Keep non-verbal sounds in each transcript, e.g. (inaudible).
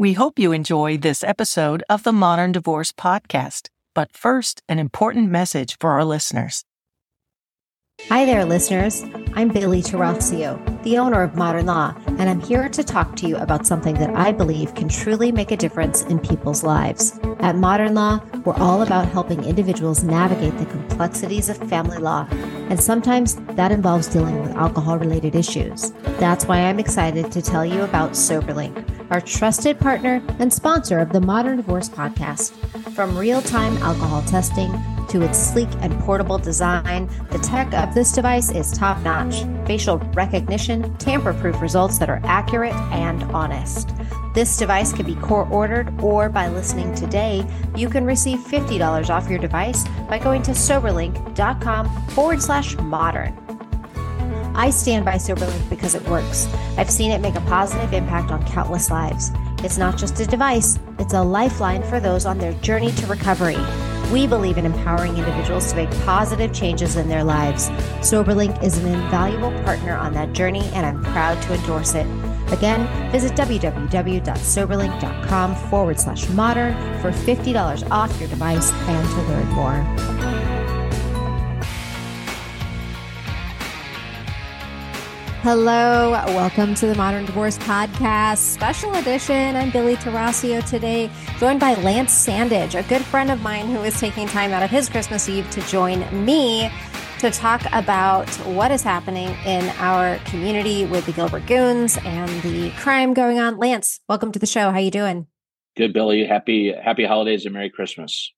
We hope you enjoy this episode of the Modern Divorce Podcast. But first, an important message for our listeners. Hi there, listeners. I'm Billie Tarascio, the owner of Modern Law, and I'm here to talk to you about something that I believe can truly make a difference in people's lives. At Modern Law, we're all about helping individuals navigate the complexities of family law, and sometimes that involves dealing with alcohol related issues. That's why I'm excited to tell you about SoberLink our trusted partner and sponsor of the Modern Divorce Podcast. From real time alcohol testing to its sleek and portable design, the tech of this device is top notch. Facial recognition, tamper proof results that are accurate and honest. This device can be core ordered, or by listening today, you can receive $50 off your device by going to soberlink.com forward slash modern. I stand by SoberLink because it works. I've seen it make a positive impact on countless lives. It's not just a device, it's a lifeline for those on their journey to recovery. We believe in empowering individuals to make positive changes in their lives. SoberLink is an invaluable partner on that journey, and I'm proud to endorse it. Again, visit www.soberlink.com forward slash modern for $50 off your device and to learn more. Hello, welcome to the Modern Divorce Podcast, special edition. I'm Billie Tarascio today, joined by Lance Standage, a good friend of mine who is taking time out of his Christmas Eve to join me to talk about what is happening in our community with the Gilbert Goons and the crime going on. Lance, welcome to the show. How you doing? Good, Billie. Happy Happy holidays and Merry Christmas.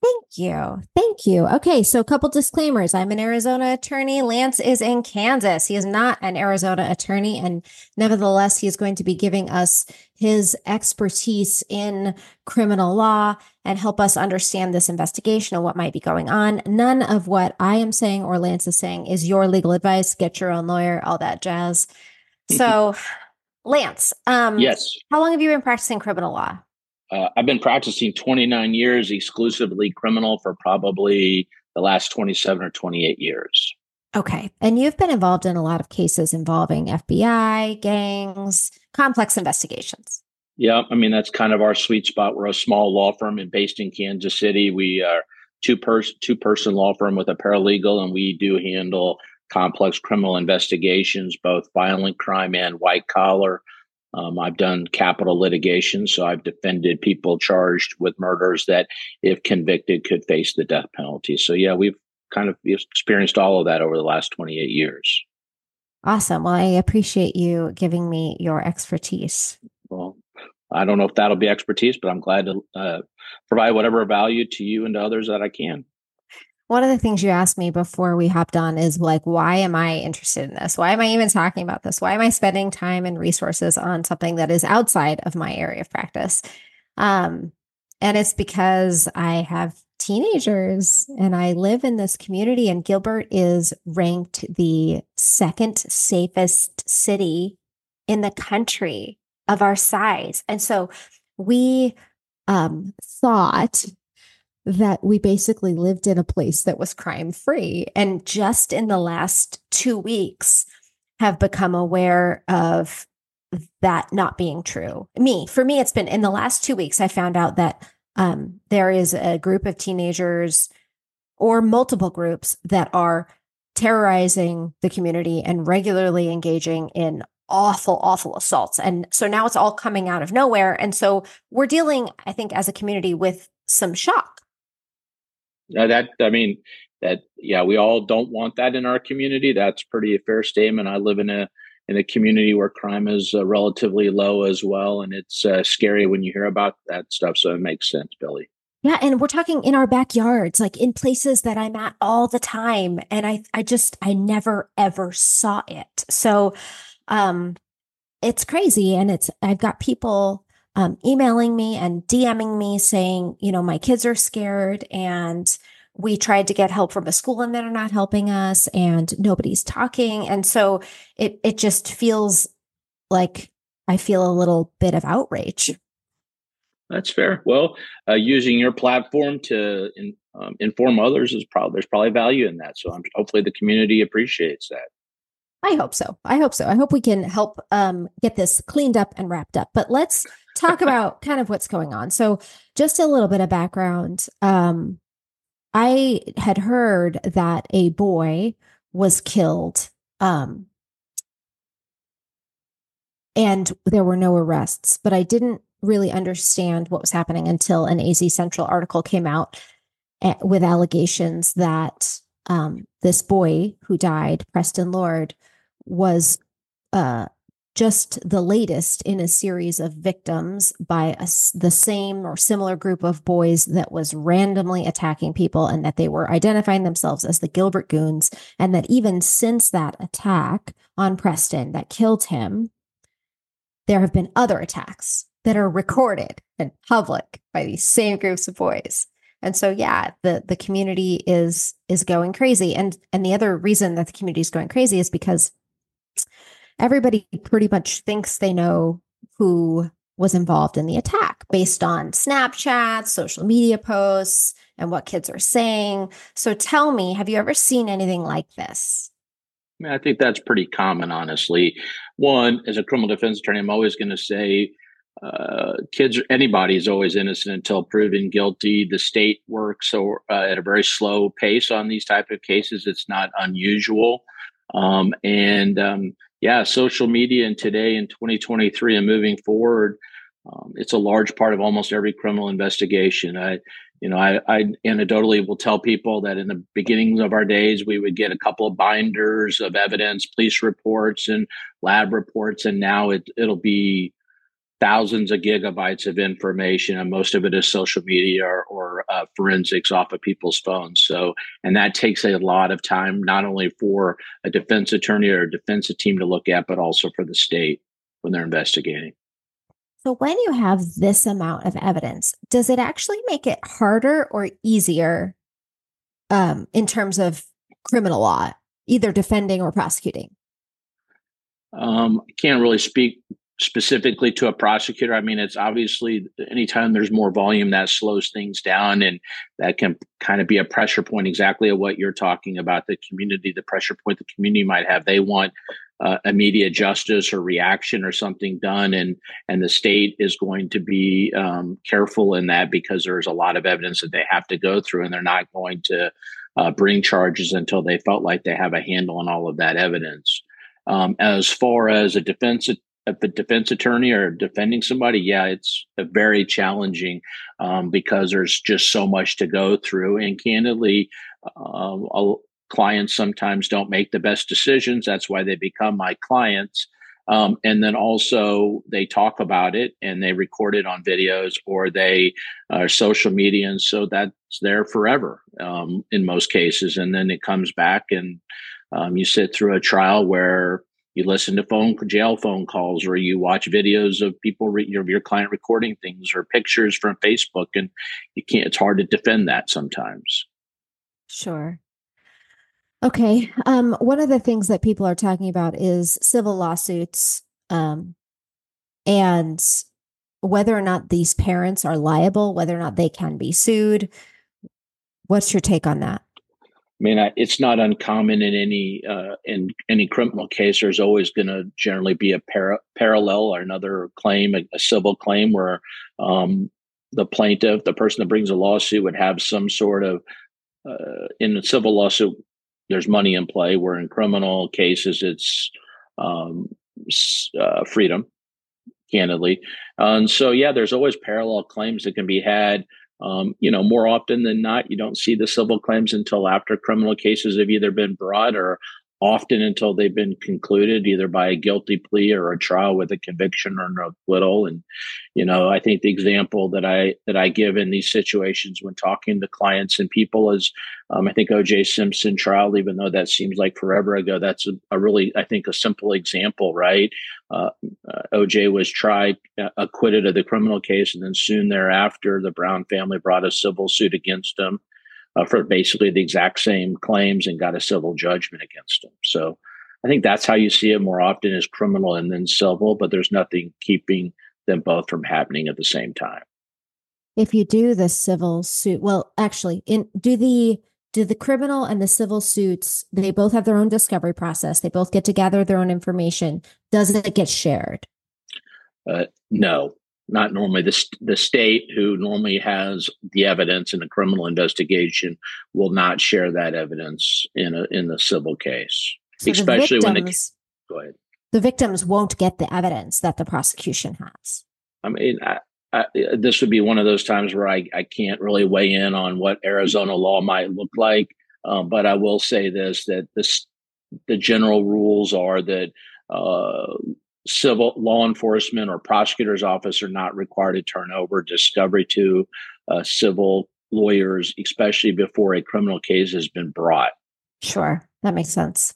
Thank you. Thank you. Okay, so a couple disclaimers. I'm an Arizona attorney. Lance is in Kansas. He is not an Arizona attorney, and nevertheless, he is going to be giving us his expertise in criminal law and help us understand this investigation and what might be going on. None of what I am saying or Lance is saying is your legal advice. Get your own lawyer, all that jazz. (laughs) So, Lance, um, yes. How long have you been practicing criminal law? Uh, I've been practicing 29 years exclusively criminal for probably the last 27 or 28 years. Okay. And you've been involved in a lot of cases involving FBI, gangs, complex investigations. Yeah. I mean, that's kind of our sweet spot. We're a small law firm and based in Kansas City. We are two person two person law firm with a paralegal, and we do handle complex criminal investigations, both violent crime and white collar. Um, I've done capital litigation, so I've defended people charged with murders that, if convicted, could face the death penalty. So, yeah, we've kind of experienced all of that over the last 28 years. Awesome. Well, I appreciate you giving me your expertise. Well, I don't know if that'll be expertise, but I'm glad to uh, provide whatever value to you and to others that I can one of the things you asked me before we hopped on is like, why am I interested in this? Why am I even talking about this? Why am I spending time and resources on something that is outside of my area of practice? Um, and it's because I have teenagers and I live in this community, and Gilbert is ranked the second safest city in the country of our size. And so we um, thought that we basically lived in a place that was crime free. And just in the last two weeks, have become aware of that not being true. Me, for me, it's been in the last two weeks, I found out that um, there is a group of teenagers or multiple groups that are terrorizing the community and regularly engaging in awful, awful assaults. And so now it's all coming out of nowhere. And so we're dealing, I think, as a community with some shock uh, that I mean that yeah, we all don't want that in our community. That's pretty a fair statement. I live in a in a community where crime is uh, relatively low as well, and it's uh, scary when you hear about that stuff. So it makes sense, Billie. Yeah, and we're talking in our backyards, like in places that I'm at all the time, and I I just I never ever saw it. So, um, it's crazy, and it's I've got people um, emailing me and DMing me saying, you know, my kids are scared and we tried to get help from a school and they're not helping us and nobody's talking. And so it it just feels like I feel a little bit of outrage. That's fair. Well, uh, using your platform to in, um, inform others is probably there's probably value in that. So I'm, hopefully the community appreciates that. I hope so. I hope so. I hope we can help um, get this cleaned up and wrapped up. But let's talk about kind of what's going on. So, just a little bit of background. Um, I had heard that a boy was killed um, and there were no arrests, but I didn't really understand what was happening until an AZ Central article came out eh, with allegations that um, this boy who died, Preston Lord, was uh, just the latest in a series of victims by a, the same or similar group of boys that was randomly attacking people and that they were identifying themselves as the Gilbert Goons. And that even since that attack on Preston that killed him, there have been other attacks that are recorded in public by these same groups of boys. And so yeah, the the community is is going crazy. And and the other reason that the community is going crazy is because everybody pretty much thinks they know who was involved in the attack based on Snapchat, social media posts, and what kids are saying. So tell me, have you ever seen anything like this? I, mean, I think that's pretty common, honestly. One, as a criminal defense attorney, I'm always going to say uh, kids, anybody is always innocent until proven guilty. The state works uh, at a very slow pace on these type of cases. It's not unusual. Um, and um, yeah, social media and today in 2023 and moving forward, um, it's a large part of almost every criminal investigation. I, you know, I, I anecdotally will tell people that in the beginnings of our days, we would get a couple of binders of evidence, police reports and lab reports, and now it, it'll be thousands of gigabytes of information, and most of it is social media or, or uh, forensics off of people's phones. So, and that takes a lot of time, not only for a defense attorney or a defense team to look at, but also for the state when they're investigating. So, when you have this amount of evidence, does it actually make it harder or easier um, in terms of criminal law, either defending or prosecuting? Um, I can't really speak specifically to a prosecutor. I mean, it's obviously anytime there's more volume, that slows things down, and that can kind of be a pressure point. Exactly at what you're talking about, the community, the pressure point the community might have. They want uh, immediate justice or reaction or something done, and and the state is going to be um, careful in that because there's a lot of evidence that they have to go through, and they're not going to uh, bring charges until they felt like they have a handle on all of that evidence. Um, as far as a defense a defense attorney or defending somebody, yeah, it's very challenging um, because there's just so much to go through. And candidly, uh, clients sometimes don't make the best decisions. That's why they become my clients. Um, and then also they talk about it and they record it on videos or they are uh, social media. And so that's there forever um, in most cases. And then it comes back and um, you sit through a trial where you listen to phone jail phone calls or you watch videos of people re, your, your client recording things or pictures from facebook and you can't it's hard to defend that sometimes. Sure. Okay um, one of the things that people are talking about is civil lawsuits um, and whether or not these parents are liable whether or not they can be sued. What's your take on that I mean, it's not uncommon in any uh, in any criminal case. There's always going to generally be a para- parallel or another claim, a, a civil claim, where um, the plaintiff, the person that brings a lawsuit, would have some sort of uh, in a civil lawsuit. There's money in play. Where in criminal cases, it's um, uh, freedom, candidly. And so, yeah, there's always parallel claims that can be had um, you know, more often than not, you don't see the civil claims until after criminal cases have either been brought or often until they've been concluded either by a guilty plea or a trial with a conviction or an acquittal. And you know i think the example that i that i give in these situations when talking to clients and people is um, i think oj simpson trial even though that seems like forever ago that's a, a really i think a simple example right? Uh, uh, oj was tried uh, acquitted of the criminal case and then soon thereafter the brown family brought a civil suit against him uh, for basically the exact same claims and got a civil judgment against him. So I think that's how you see it more often as criminal and then civil, but there's nothing keeping them both from happening at the same time. If you do the civil suit, well, actually, in do the do the criminal and the civil suits, they both have their own discovery process. They both get to gather their own information. Does it get shared? Uh, no, not normally the, the state who normally has the evidence in a criminal investigation will not share that evidence in a in the civil case. So especially the victims, when the go ahead. the victims won't get the evidence that the prosecution has. I mean I, I, this would be one of those times where I, I can't really weigh in on what arizona law might look like um, but i will say this that this the general rules are that uh, civil law enforcement or prosecutor's office are not required to turn over discovery to uh, civil lawyers, especially before a criminal case has been brought. Sure, that makes sense.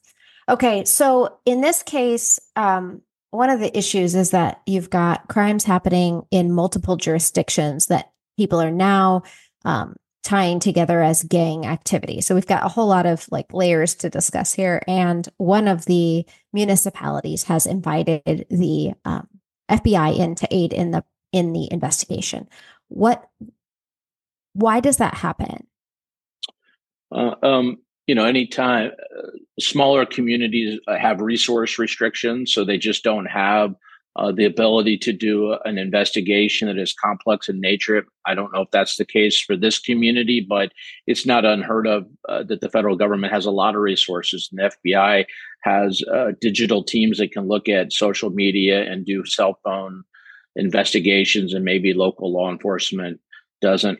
Okay, so in this case, um, one of the issues is that you've got crimes happening in multiple jurisdictions that people are now um, tying together as gang activity. So we've got a whole lot of like layers to discuss here. And one of the municipalities has invited the um, FBI in to aid in the in the investigation. What? Why does that happen? Uh, um, you know, anytime uh, smaller communities have resource restrictions, so they just don't have uh, the ability to do an investigation that is complex in nature. I don't know if that's the case for this community, but it's not unheard of uh, that the federal government has a lot of resources. And the FBI has uh, digital teams that can look at social media and do cell phone investigations, and maybe local law enforcement doesn't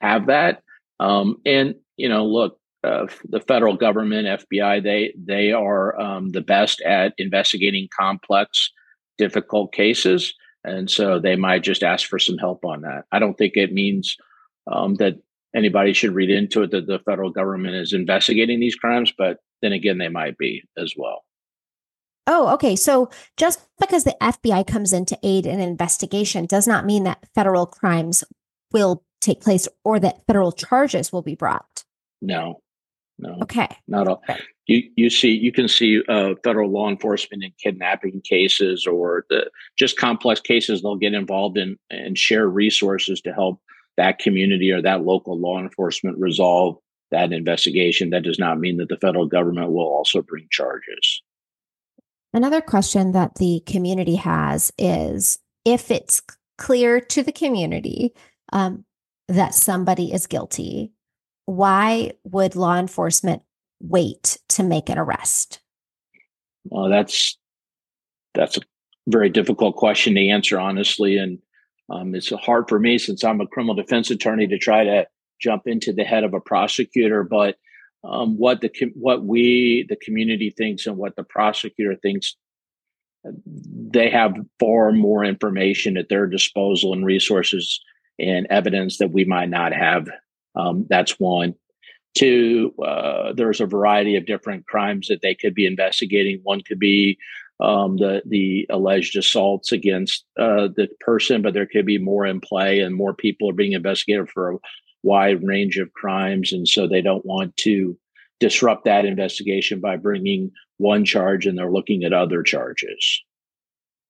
have that. Um, and you know, look, uh, the federal government, FBI, they they are um, the best at investigating complex difficult cases. And so they might just ask for some help on that. I don't think it means um, that anybody should read into it that the federal government is investigating these crimes, but then again, they might be as well. Oh, okay. So just because the FBI comes in to aid an investigation does not mean that federal crimes will take place or that federal charges will be brought. No, no. Okay. Not all. You you see you can see uh, federal law enforcement in kidnapping cases or the just complex cases they'll get involved in and share resources to help that community or that local law enforcement resolve that investigation. That does not mean that the federal government will also bring charges. Another question that the community has is if it's clear to the community um, that somebody is guilty, why would law enforcement wait to make an arrest? Well, that's that's a very difficult question to answer, honestly, and um, it's hard for me since I'm a criminal defense attorney to try to jump into the head of a prosecutor. But um, what the what we the community thinks and what the prosecutor thinks, they have far more information at their disposal and resources and evidence that we might not have um, that's one. Two, uh, there's a variety of different crimes that they could be investigating. One could be um, the the alleged assaults against uh, the person, but there could be more in play, and more people are being investigated for a wide range of crimes, and so they don't want to disrupt that investigation by bringing one charge, and they're looking at other charges.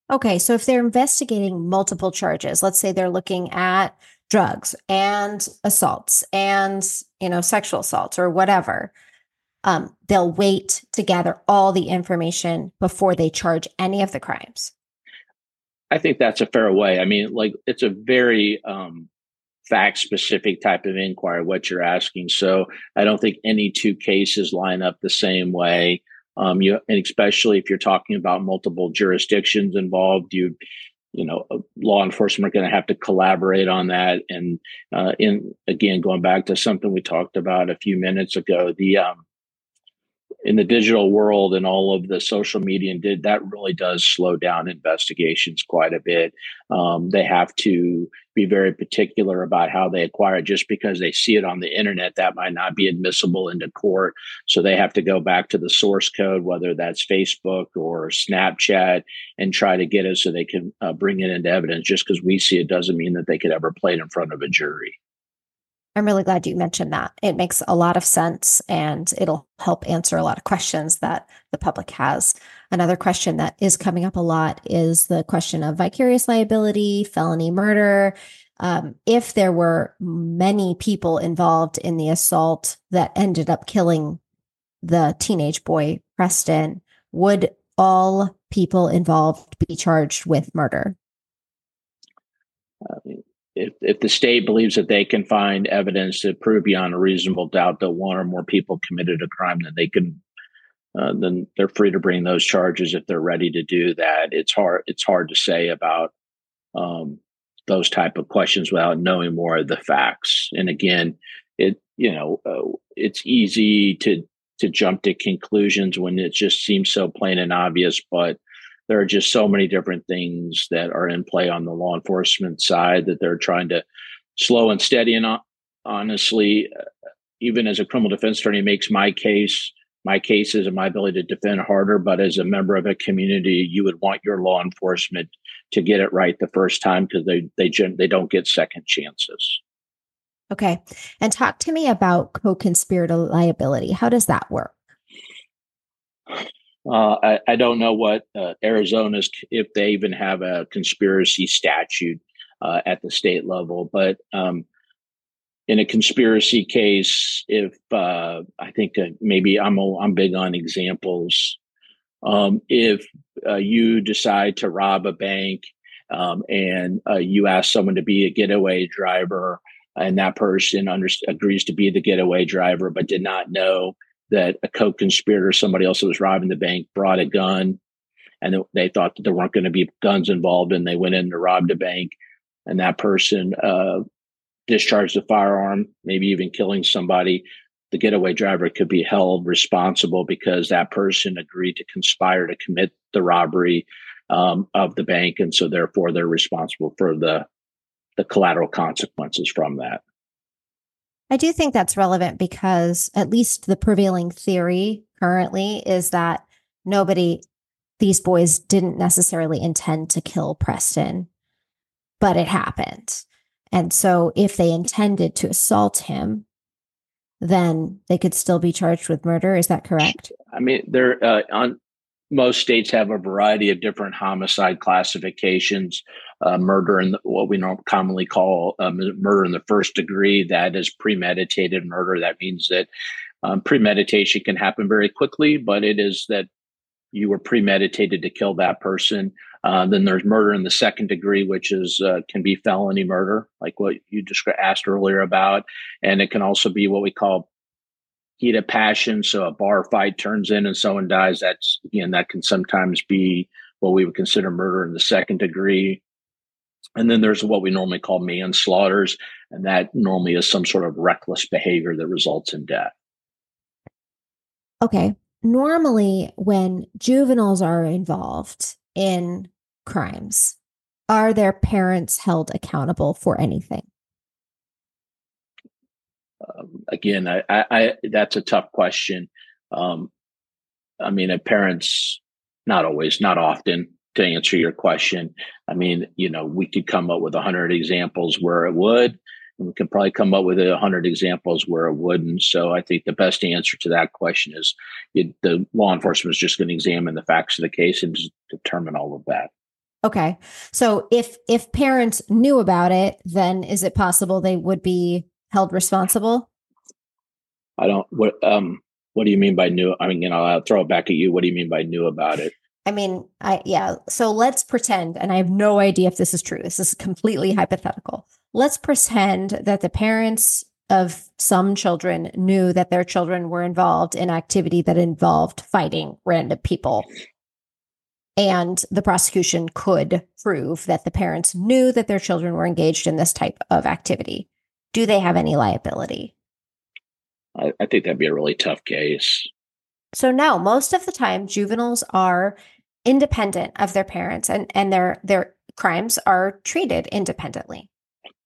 Okay, so if they're investigating multiple charges, let's say they're looking at drugs and assaults and you know sexual assaults or whatever um, they'll wait to gather all the information before they charge any of the crimes. I think that's a fair way. I mean like it's a very um, fact specific type of inquiry what you're asking. So i don't think any two cases line up the same way. Um, you and especially if you're talking about multiple jurisdictions involved you you know uh, law enforcement are going to have to collaborate on that. And uh, in again going back to something we talked about a few minutes ago the um, in the digital world and all of the social media and did that really does slow down investigations quite a bit. Um, they have to be very particular about how they acquire it. Just because they see it on the internet that might not be admissible into court. So they have to go back to the source code whether that's facebook or snapchat and try to get it so they can uh, bring it into evidence. Just because we see it doesn't mean that they could ever play it in front of a jury I'm really glad you mentioned that. It makes a lot of sense and it'll help answer a lot of questions that the public has. Another question that is coming up a lot is the question of vicarious liability, felony murder. Um, if there were many people involved in the assault that ended up killing the teenage boy, Preston, would all people involved be charged with murder? uh, if, if the state believes that they can find evidence to prove beyond a reasonable doubt that one or more people committed a crime, then they can, uh, then they're free to bring those charges if they're ready to do that. It's hard. It's hard to say about um, those type of questions without knowing more of the facts. And again, it you know uh, it's easy to to jump to conclusions when it just seems so plain and obvious, but there are just so many different things that are in play on the law enforcement side that they're trying to slow and steady. And honestly, uh, even as a criminal defense attorney, makes my case, my cases, and my ability to defend harder. But as a member of a community, you would want your law enforcement to get it right the first time because they they they don't get second chances. Okay, and talk to me about co-conspirator liability. How does that work? Uh, I, I, don't know what uh, Arizona's if they even have a conspiracy statute uh, at the state level, but um, in a conspiracy case, if uh, I think uh, maybe I'm a, I'm big on examples. Um, if uh, you decide to rob a bank um, and you ask someone to be a getaway driver, and that person under, agrees to be the getaway driver, but did not know that a co-conspirator, somebody else that was robbing the bank, brought a gun, and they thought that there weren't going to be guns involved, and they went in to rob the bank, and that person uh, discharged a firearm, maybe even killing somebody. The getaway driver could be held responsible because that person agreed to conspire to commit the robbery um, of the bank, and so therefore they're responsible for the the collateral consequences from that. I do think that's relevant because at least the prevailing theory currently is that nobody, these boys didn't necessarily intend to kill Preston, but it happened. And so if they intended to assault him, then they could still be charged with murder. Is that correct? I mean, there uh, on most states have a variety of different homicide classifications. Uh, murder in the, what we commonly call um, murder in the first degree, that is premeditated murder. That means that um, premeditation can happen very quickly, but it is that you were premeditated to kill that person. Uh, then there's murder in the second degree, which is uh, can be felony murder, like what you just asked earlier about, and it can also be what we call heat of passion. So a bar fight turns in and someone dies. That's again that can sometimes be what we would consider murder in the second degree. And then there's what we normally call manslaughters, and that normally is some sort of reckless behavior that results in death. Okay. Normally, when juveniles are involved in crimes, are their parents held accountable for anything? Um, again, I, I, I, that's a tough question. Um, I mean, parents, not always, not often, to answer your question. I mean, you know, we could come up with a hundred examples where it would, and we could probably come up with a hundred examples where it wouldn't. So I think the best answer to that question is it, the law enforcement is just going to examine the facts of the case and determine all of that. Okay. So if if parents knew about it, then is it possible they would be held responsible? I don't what um what do you mean by new? I mean, you know, I'll throw it back at you. What do you mean by new about it? I mean, I yeah. So let's pretend, and I have no idea if this is true. This is completely hypothetical. Let's pretend that the parents of some children knew that their children were involved in activity that involved fighting random people. And the prosecution could prove that the parents knew that their children were engaged in this type of activity do they have any liability? I, I think that'd be a really tough case. So no, most of the time juveniles are independent of their parents and, and their their crimes are treated independently.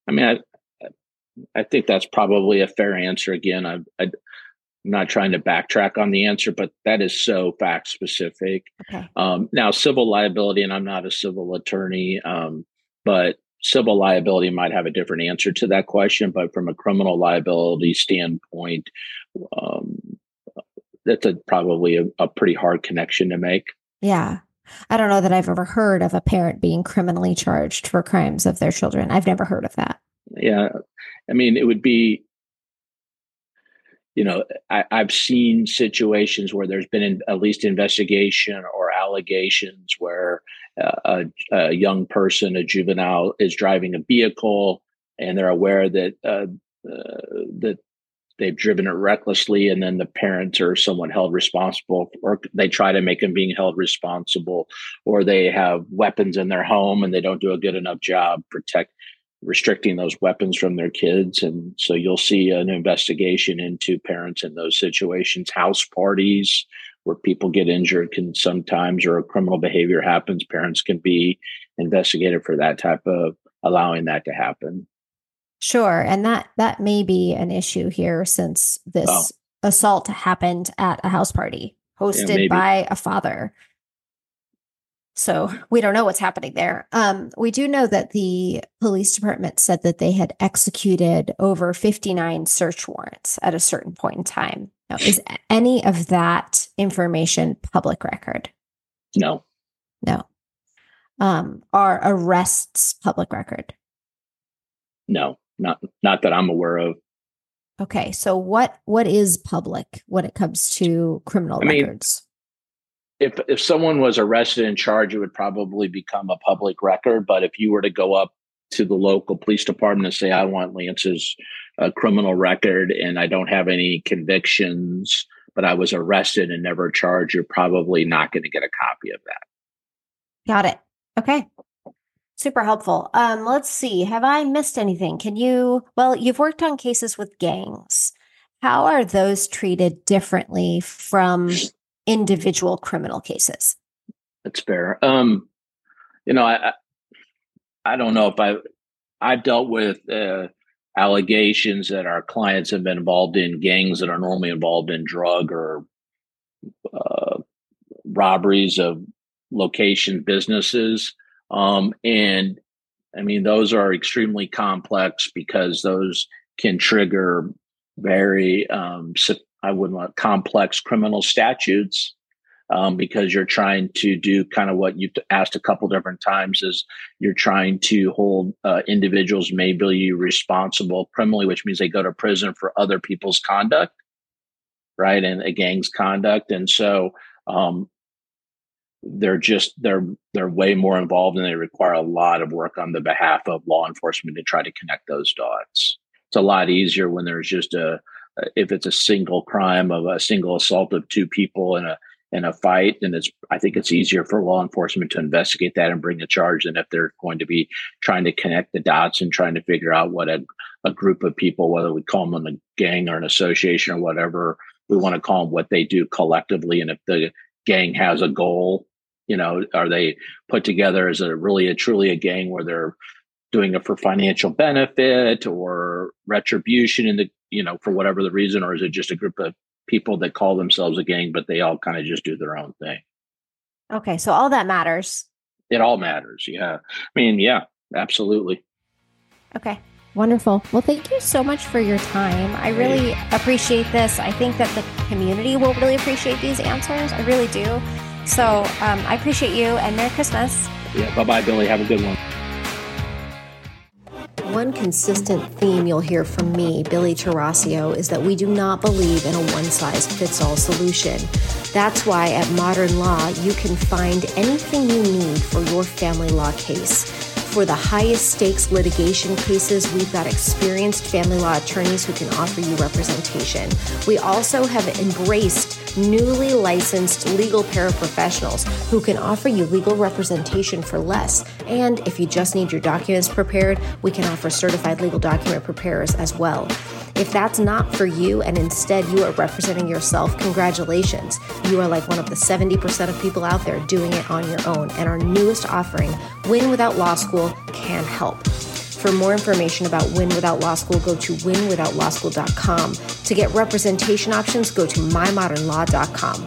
I mean, I, I think that's probably a fair answer. Again, I, I, am not trying to backtrack on the answer, but that is so fact specific. Okay. Um, now, civil liability, and I'm not a civil attorney, um, but civil liability might have a different answer to that question, but from a criminal liability standpoint, um, that's a, probably a, a pretty hard connection to make. Yeah. I don't know that I've ever heard of a parent being criminally charged for crimes of their children. I've never heard of that. Yeah. I mean, it would be, you know, I, have seen situations where there's been at least investigation or allegations where uh, a, a, young person, a juvenile, is driving a vehicle and they're aware that uh, uh, that they've driven it recklessly, and then the parents or someone held responsible, or they try to make them being held responsible, or they have weapons in their home and they don't do a good enough job protect restricting those weapons from their kids. And so you'll see an investigation into parents in those situations, house parties where people get injured can sometimes, or criminal behavior happens. Parents can be investigated for that type of allowing that to happen. Sure. And that that may be an issue here since this oh. assault happened at a house party hosted yeah, by a father. So we don't know what's happening there. Um, we do know that the police department said that they had executed over 59 search warrants at a certain point in time. Now, is any of that information public record? No. No. Um, are arrests public record? No, not not that I'm aware of. Okay, so what what is public when it comes to criminal I records? if if someone was arrested and charged, it would probably become a public record. But if you were to go up to the local police department and say, "I want Lance's uh, criminal record, and I don't have any convictions, but I was arrested and never charged," you're probably not going to get a copy of that. Got it. Okay. Super helpful. Um, let's see. Have I missed anything? Can you? Well, you've worked on cases with gangs. How are those treated differently from individual criminal cases. That's fair. Um, you know, I I don't know if I I've dealt with uh, allegations that our clients have been involved in gangs that are normally involved in drug or uh, robberies of location businesses, um, and I mean those are extremely complex because those can trigger very um, I wouldn't want complex criminal statutes um, because you're trying to do kind of what you've asked a couple different times is you're trying to hold uh, individuals maybe responsible criminally, which means they go to prison for other people's conduct, right, and a gang's conduct, and so um, they're just they're they're way more involved and they require a lot of work on the behalf of law enforcement to try to connect those dots. It's a lot easier when there's just a if it's a single crime of a single assault of two people in a in a fight, and it's I think it's easier for law enforcement to investigate that and bring a charge than if they're going to be trying to connect the dots and trying to figure out what a, a group of people, whether we call them a gang or an association or whatever, we want to call them what they do collectively. And if the gang has a goal, you know, are they put together as a really a truly a gang where they're doing it for financial benefit or retribution in the you know for whatever the reason or is it just a group of people that call themselves a gang but they all kind of just do their own thing. Okay so all that matters. It all matters yeah. I mean yeah absolutely. Okay wonderful. Well thank you so much for your time. I really appreciate this. I think that the community will really appreciate these answers. I really do. So um, i appreciate you and merry christmas. Yeah bye-bye billie. Have a good one one consistent theme you'll hear from me, Billie Tarascio, is that we do not believe in a one size fits all solution. That's why at Modern Law, you can find anything you need for your family law case. For the highest stakes litigation cases, we've got experienced family law attorneys who can offer you representation. We also have embraced newly licensed legal paraprofessionals who can offer you legal representation for less. And if you just need your documents prepared, we can offer certified legal document preparers as well. If that's not for you and instead you are representing yourself, congratulations. You are like one of the 70% of people out there doing it on your own. And our newest offering, Win Without Law School, can help. For more information about Win Without Law School, go to winwithoutlawschool.com. To get representation options, go to mymodernlaw.com.